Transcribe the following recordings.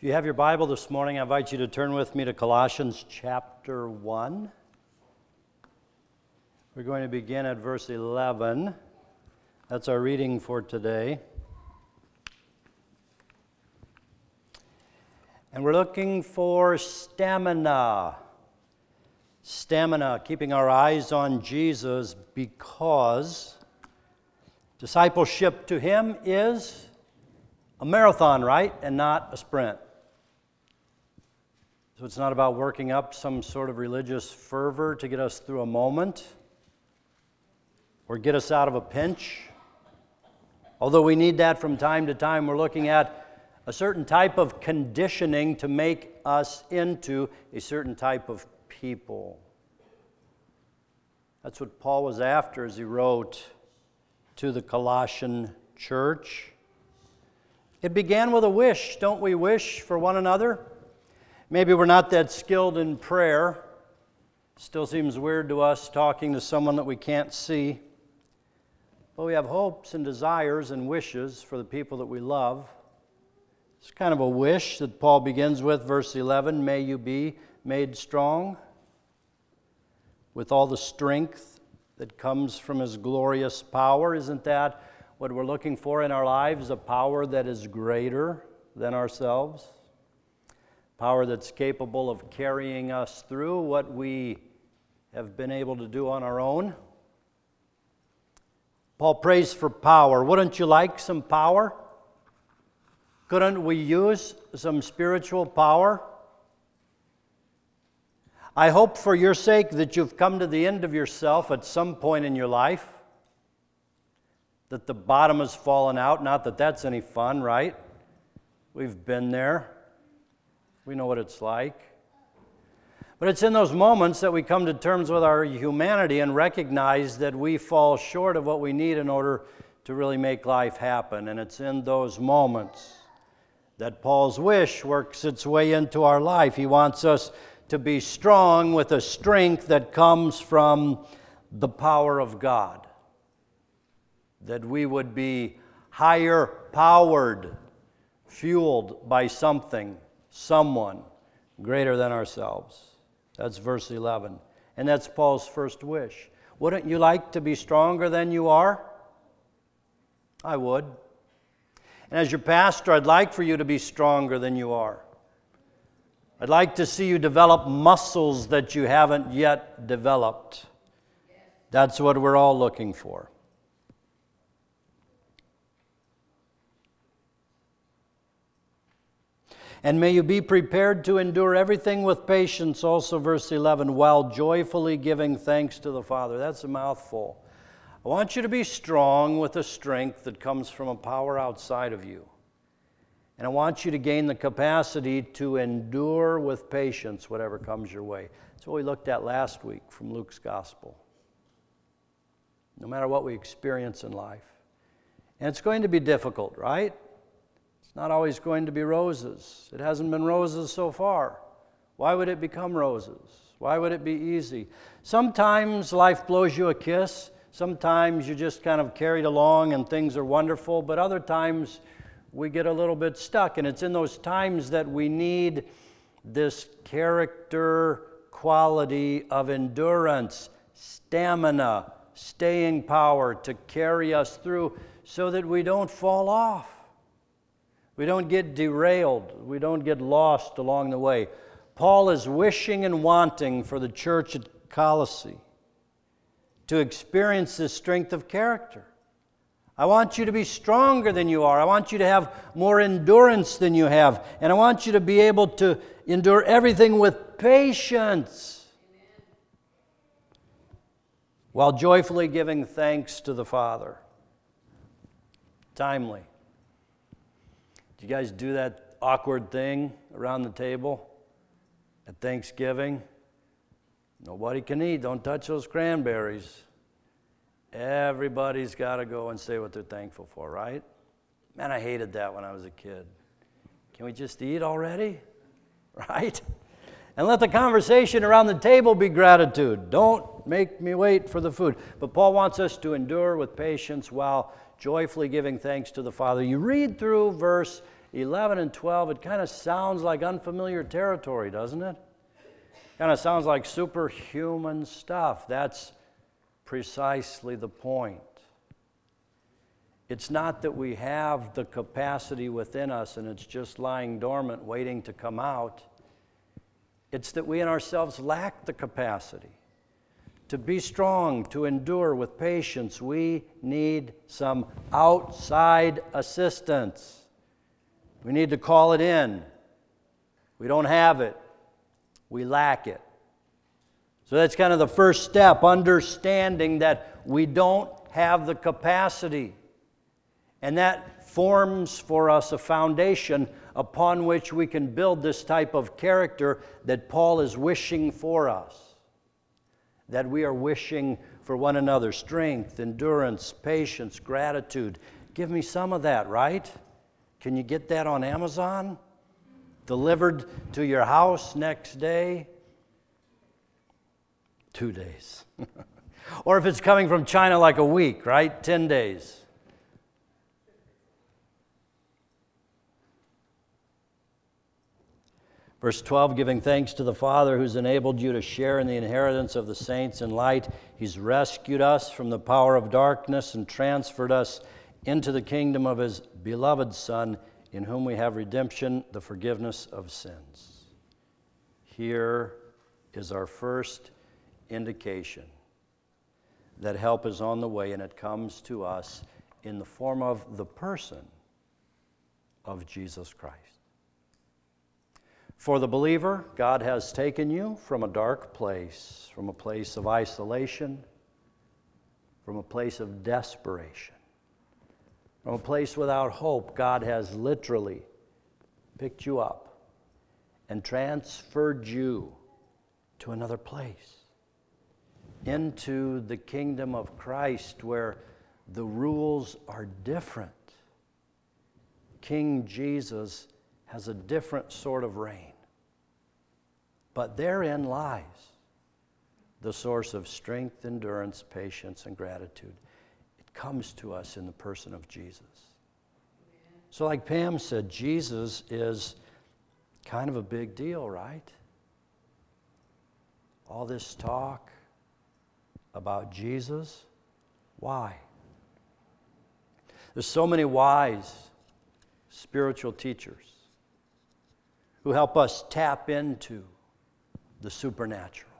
If you have your Bible this morning, I invite you to turn with me to Colossians chapter 1. We're going to begin at verse 11. That's our reading for today. And we're looking for stamina. Stamina, keeping our eyes on Jesus because discipleship to Him is a marathon, right? And not a sprint. So it's not about working up some sort of religious fervor to get us through a moment or get us out of a pinch. Although we need that from time to time, we're looking at a certain type of conditioning to make us into a certain type of people. That's what Paul was after as he wrote to the Colossian church. It began with a wish. Don't we wish for one another? Maybe we're not that skilled in prayer. Still seems weird to us talking to someone that we can't see. But we have hopes and desires and wishes for the people that we love. It's kind of a wish that Paul begins with, verse 11 May you be made strong with all the strength that comes from his glorious power. Isn't that what we're looking for in our lives? A power that is greater than ourselves? Power that's capable of carrying us through what we have been able to do on our own. Paul prays for power. Wouldn't you like some power? Couldn't we use some spiritual power? I hope for your sake that you've come to the end of yourself at some point in your life, that the bottom has fallen out. Not that that's any fun, right? We've been there. We know what it's like. But it's in those moments that we come to terms with our humanity and recognize that we fall short of what we need in order to really make life happen. And it's in those moments that Paul's wish works its way into our life. He wants us to be strong with a strength that comes from the power of God. That we would be higher powered, fueled by something someone greater than ourselves. That's verse 11. And that's Paul's first wish. Wouldn't you like to be stronger than you are? I would. And as your pastor, I'd like for you to be stronger than you are. I'd like to see you develop muscles that you haven't yet developed. That's what we're all looking for. And may you be prepared to endure everything with patience, also, verse 11, while joyfully giving thanks to the Father. That's a mouthful. I want you to be strong with a strength that comes from a power outside of you. And I want you to gain the capacity to endure with patience whatever comes your way. That's what we looked at last week from Luke's Gospel. No matter what we experience in life. And it's going to be difficult, right? It's not always going to be roses. It hasn't been roses so far. Why would it become roses? Why would it be easy? Sometimes life blows you a kiss. Sometimes you're just kind of carried along and things are wonderful, but other times we get a little bit stuck. And it's in those times that we need this character quality of endurance, stamina, staying power to carry us through so that we don't fall off. We don't get derailed. We don't get lost along the way. Paul is wishing and wanting for the church at Colossae to experience this strength of character. I want you to be stronger than you are. I want you to have more endurance than you have. And I want you to be able to endure everything with patience while joyfully giving thanks to the Father. Timely. You guys do that awkward thing around the table at Thanksgiving? Nobody can eat. Don't touch those cranberries. Everybody's got to go and say what they're thankful for, right? Man, I hated that when I was a kid. Can we just eat already? Right? And let the conversation around the table be gratitude. Don't make me wait for the food. But Paul wants us to endure with patience while joyfully giving thanks to the Father. You read through verse 11 and 12, it kind of sounds like unfamiliar territory, doesn't it? Kind of sounds like superhuman stuff. That's precisely the point. It's not that we have the capacity within us and it's just lying dormant waiting to come out. It's that we in ourselves lack the capacity. To be strong, to endure with patience, we need some outside assistance. We need to call it in. We don't have it, we lack it. So that's kind of the first step understanding that we don't have the capacity. And that forms for us a foundation upon which we can build this type of character that Paul is wishing for us. That we are wishing for one another strength, endurance, patience, gratitude. Give me some of that, right? Can you get that on Amazon? Delivered to your house next day? Two days. or if it's coming from China, like a week, right? 10 days. Verse 12, giving thanks to the Father who's enabled you to share in the inheritance of the saints in light. He's rescued us from the power of darkness and transferred us into the kingdom of His beloved Son, in whom we have redemption, the forgiveness of sins. Here is our first indication that help is on the way, and it comes to us in the form of the person of Jesus Christ. For the believer, God has taken you from a dark place, from a place of isolation, from a place of desperation, from a place without hope. God has literally picked you up and transferred you to another place, into the kingdom of Christ where the rules are different. King Jesus has a different sort of reign. But therein lies the source of strength, endurance, patience, and gratitude. It comes to us in the person of Jesus. So, like Pam said, Jesus is kind of a big deal, right? All this talk about Jesus. Why? There's so many wise spiritual teachers who help us tap into the supernatural,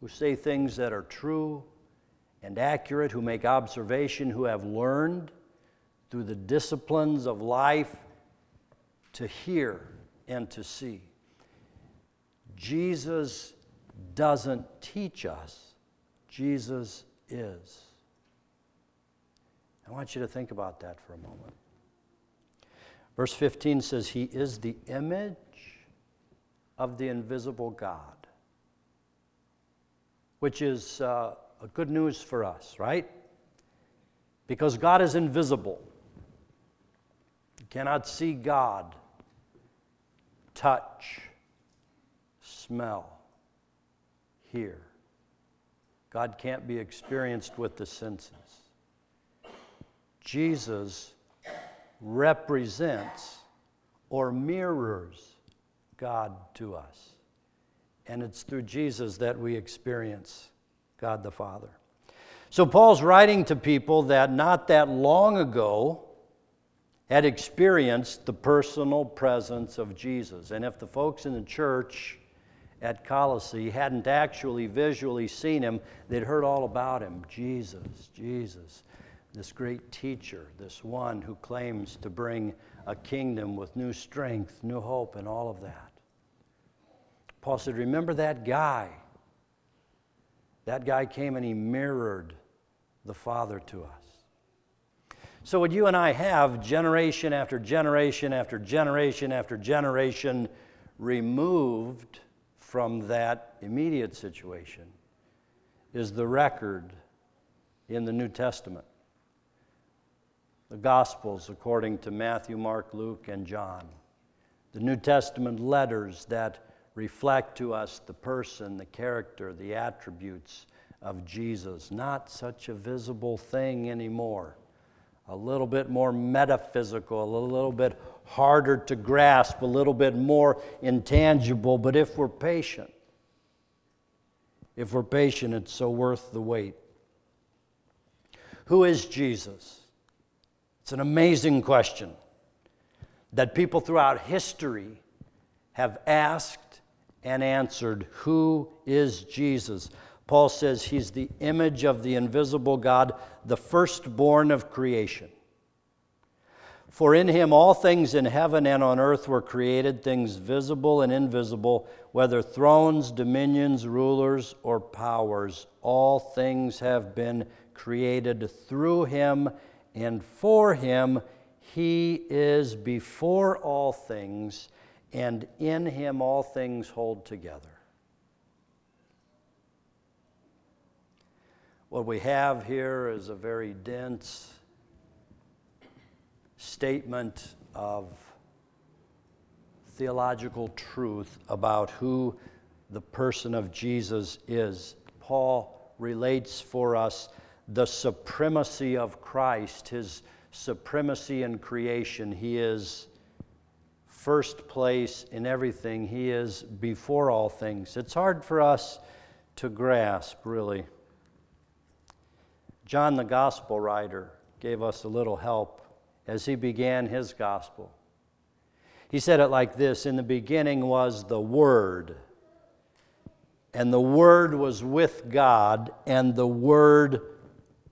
who say things that are true and accurate, who make observation, who have learned through the disciplines of life to hear and to see. Jesus doesn't teach us, Jesus is. I want you to think about that for a moment. Verse 15 says, He is the image of the invisible God, which is uh, good news for us, right? Because God is invisible. You cannot see God, touch, smell, hear. God can't be experienced with the senses. Jesus represents or mirrors God to us. And it's through Jesus that we experience God the Father. So Paul's writing to people that not that long ago had experienced the personal presence of Jesus. And if the folks in the church at Colossae hadn't actually visually seen him, they'd heard all about him. Jesus, Jesus, this great teacher, this one who claims to bring a kingdom with new strength, new hope, and all of that. Paul said, Remember that guy? That guy came and he mirrored the Father to us. So, what you and I have generation after generation after generation after generation removed from that immediate situation is the record in the New Testament. The Gospels, according to Matthew, Mark, Luke, and John. The New Testament letters that reflect to us the person, the character, the attributes of Jesus. Not such a visible thing anymore. a little bit more metaphysical, a little bit harder to grasp, a little bit more intangible. But if we're patient, if we're patient, it's so worth the wait. Who is Jesus? It's an amazing question that people throughout history have asked and answered Who is Jesus? Paul says he's the image of the invisible God, the firstborn of creation. For in him all things in heaven and on earth were created, things visible and invisible, whether thrones, dominions, rulers, or powers. All things have been created through him and for him. He is before all things, and in him all things hold together. What we have here is a very dense statement of theological truth about who the person of Jesus is. Paul relates for us the supremacy of Christ, his supremacy in creation. He is first place in everything, he is before all things. It's hard for us to grasp, really. John, the gospel writer, gave us a little help as he began his gospel. He said it like this In the beginning was the Word, and the Word was with God, and the Word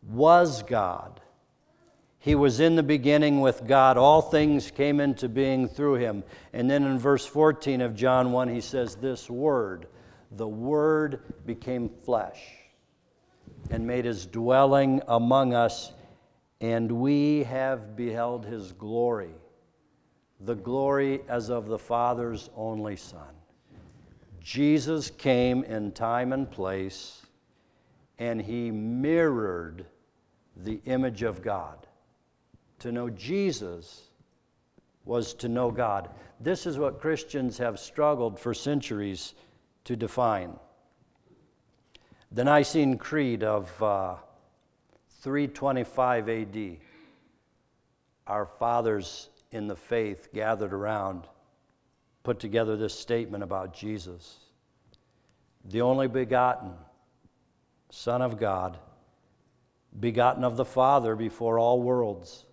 was God. He was in the beginning with God. All things came into being through him. And then in verse 14 of John 1, he says, This Word, the Word became flesh and made his dwelling among us, and we have beheld his glory, the glory as of the Father's only Son. Jesus came in time and place, and he mirrored the image of God. To know Jesus was to know God. This is what Christians have struggled for centuries to define. The Nicene Creed of uh, 325 AD, our fathers in the faith gathered around put together this statement about Jesus the only begotten Son of God, begotten of the Father before all worlds.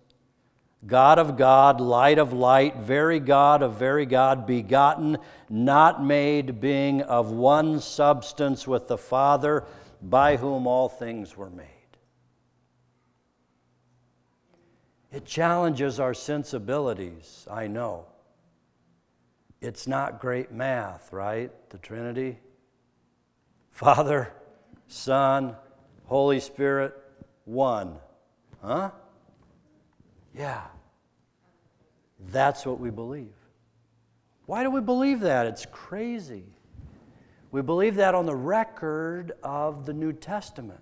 God of God, light of light, very God of very God, begotten, not made, being of one substance with the Father, by whom all things were made. It challenges our sensibilities, I know. It's not great math, right? The Trinity. Father, Son, Holy Spirit, one. Huh? Yeah. That's what we believe. Why do we believe that? It's crazy. We believe that on the record of the New Testament,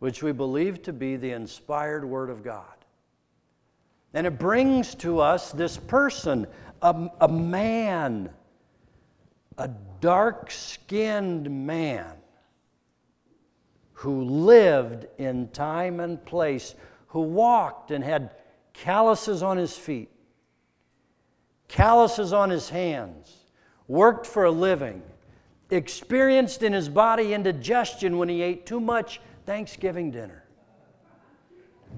which we believe to be the inspired Word of God. And it brings to us this person, a, a man, a dark skinned man who lived in time and place, who walked and had calluses on his feet, calluses on his hands, worked for a living, experienced in his body indigestion when he ate too much Thanksgiving dinner.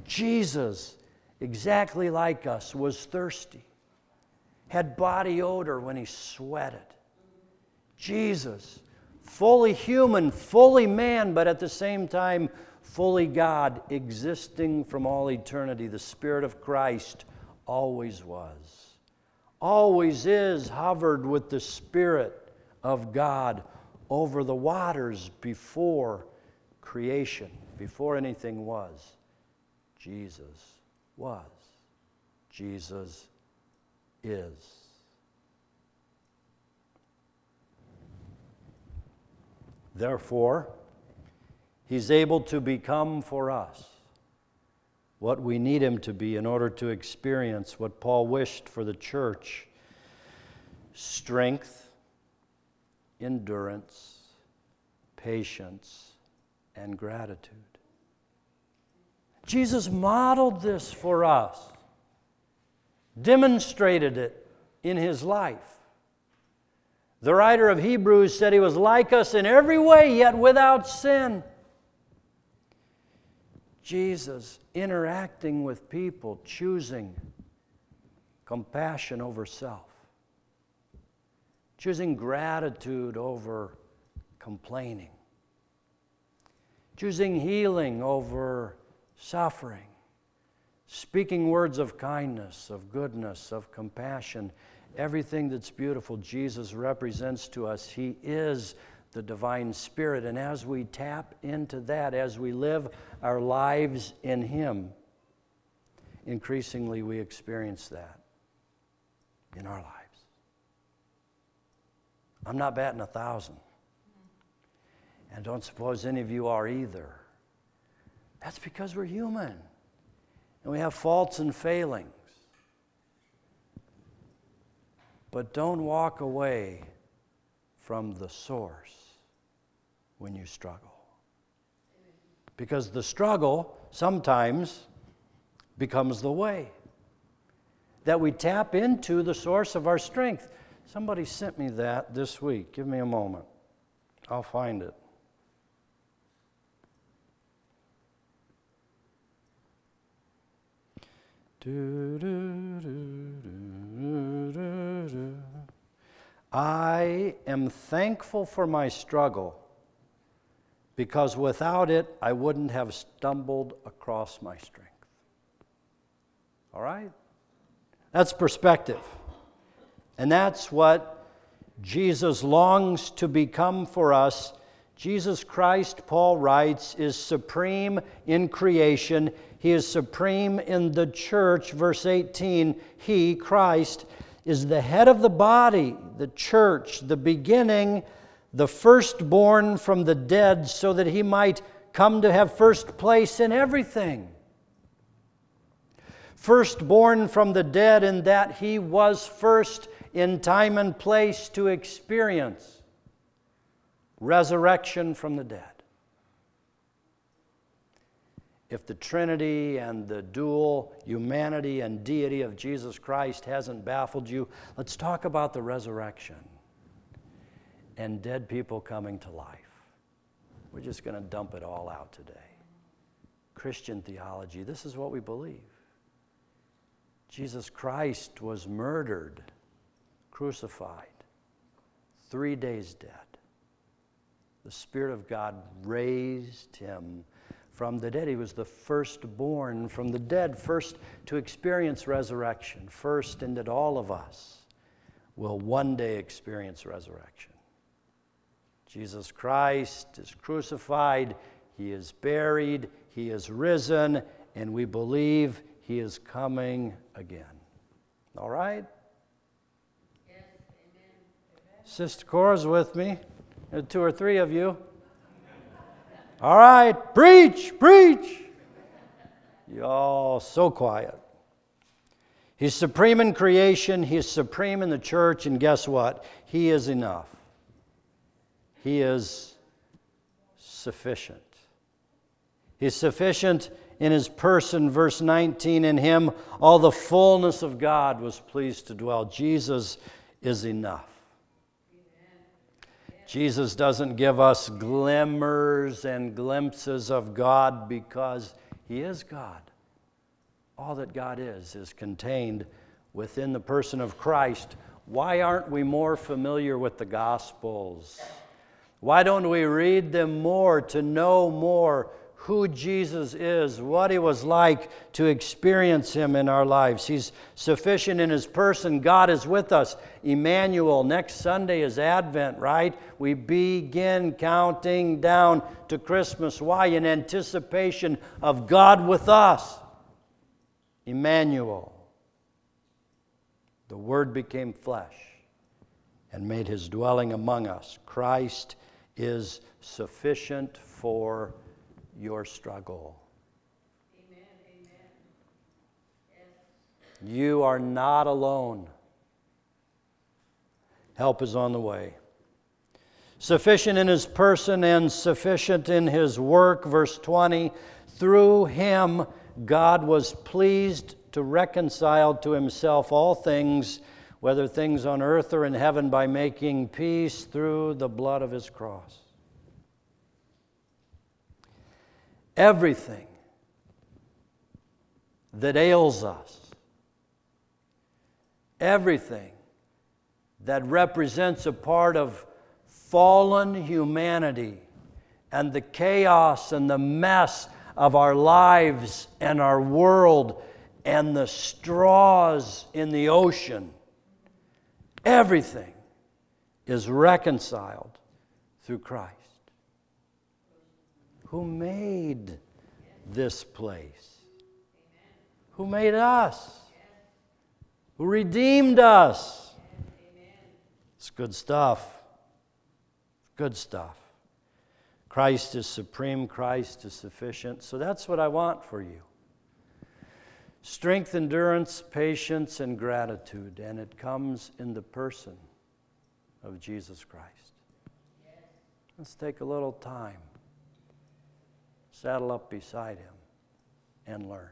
Jesus, exactly like us, was thirsty, had body odor when he sweated. Jesus, fully human, fully man, but at the same time, fully God, existing from all eternity. The Spirit of Christ always was, always is, hovered with the Spirit of God over the waters before creation, before anything was. Jesus was. Jesus is. Therefore, He's able to become for us what we need Him to be in order to experience what Paul wished for the church strength, endurance, patience, and gratitude. Jesus modeled this for us, demonstrated it in his life. The writer of Hebrews said he was like us in every way, yet without sin. Jesus interacting with people, choosing compassion over self, choosing gratitude over complaining, choosing healing over suffering, speaking words of kindness, of goodness, of compassion. Everything that's beautiful, Jesus represents to us. He is the divine spirit. And as we tap into that, as we live our lives in Him, increasingly we experience that in our lives. I'm not batting a thousand. And don't suppose any of you are either. That's because we're human and we have faults and failings. But don't walk away from the source when you struggle. Because the struggle sometimes becomes the way that we tap into the source of our strength. Somebody sent me that this week. Give me a moment, I'll find it. I am thankful for my struggle because without it, I wouldn't have stumbled across my strength. All right? That's perspective. And that's what Jesus longs to become for us. Jesus Christ, Paul writes, is supreme in creation. He is supreme in the church. Verse 18, He, Christ, is the head of the body, the church, the beginning, the firstborn from the dead, so that He might come to have first place in everything. Firstborn from the dead, in that He was first in time and place to experience resurrection from the dead if the Trinity and the dual humanity and deity of Jesus Christ hasn't baffled you, let's talk about the resurrection and dead people coming to life. We're just going to dump it all out today. Christian theology, this is what we believe. Jesus Christ was murdered, crucified, three days dead. The Spirit of God raised him from the dead. He was the firstborn from the dead, first to experience resurrection, first, and that all of us will one day experience resurrection. Jesus Christ is crucified, He is buried, He is risen, and we believe He is coming again. All right? Yes, amen. Sister Cora's with me. Two or three of you. All right, preach, preach. Y'all so quiet. He's supreme in creation, He's supreme in the church, and guess what? He is enough. He is sufficient. He's sufficient in His person. Verse 19 In Him, all the fullness of God was pleased to dwell. Jesus is enough. Jesus doesn't give us glimmers and glimpses of God because He is God. All that God is is contained within the person of Christ. Why aren't we more familiar with the Gospels? Why don't we read them more to know more who Jesus is, what he was like to experience him in our lives. He's sufficient in his person. God is with us. Emmanuel, next Sunday is Advent, right? We begin counting down to Christmas. Why? In anticipation of God with us. Emmanuel. The Word became flesh and made his dwelling among us. Christ is sufficient for your struggle. Amen, amen. Yes. You are not alone. Help is on the way. sufficient in his person and sufficient in his work. Verse 20 Through him, God was pleased to reconcile to himself all things, whether things on earth or in heaven, by making peace through the blood of his cross. Everything that ails us, everything that represents a part of fallen humanity and the chaos and the mess of our lives and our world and the straws in the ocean. Everything is reconciled through Christ. Who made this place? Who made us? Who redeemed us? It's good stuff. Good stuff. Christ is supreme, Christ is sufficient. So that's what I want for you strength, endurance, patience, and gratitude. And it comes in the person of Jesus Christ. Let's take a little time, saddle up beside him, and learn.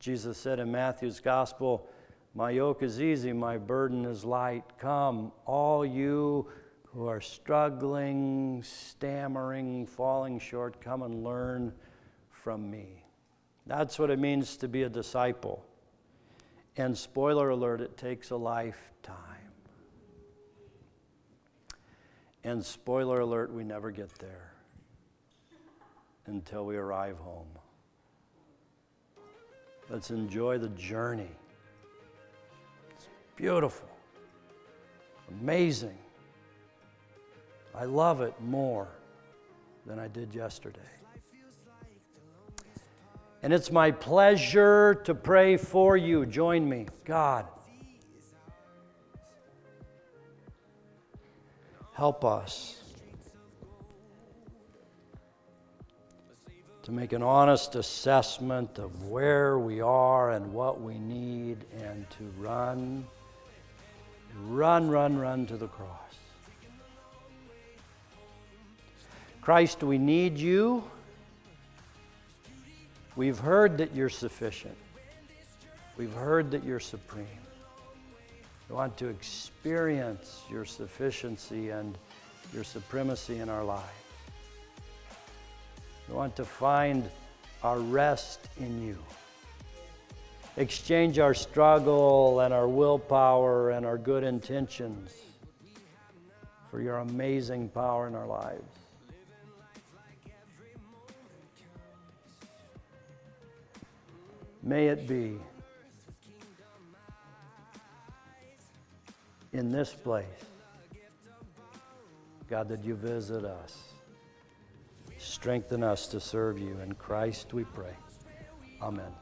Jesus said in Matthew's Gospel, My yoke is easy, my burden is light. Come, all you who are struggling, stammering, falling short, come and learn from me. That's what it means to be a disciple. And spoiler alert, it takes a lifetime. And spoiler alert, we never get there until we arrive home. Let's enjoy the journey. It's beautiful, amazing. I love it more than I did yesterday. And it's my pleasure to pray for you. Join me. God, help us to make an honest assessment of where we are and what we need and to run, run, run, run to the cross. Christ, we need you. We've heard that you're sufficient. We've heard that you're supreme. We want to experience your sufficiency and your supremacy in our lives. We want to find our rest in you. Exchange our struggle and our willpower and our good intentions for your amazing power in our lives. May it be in this place, God, that you visit us. Strengthen us to serve you. In Christ we pray. Amen.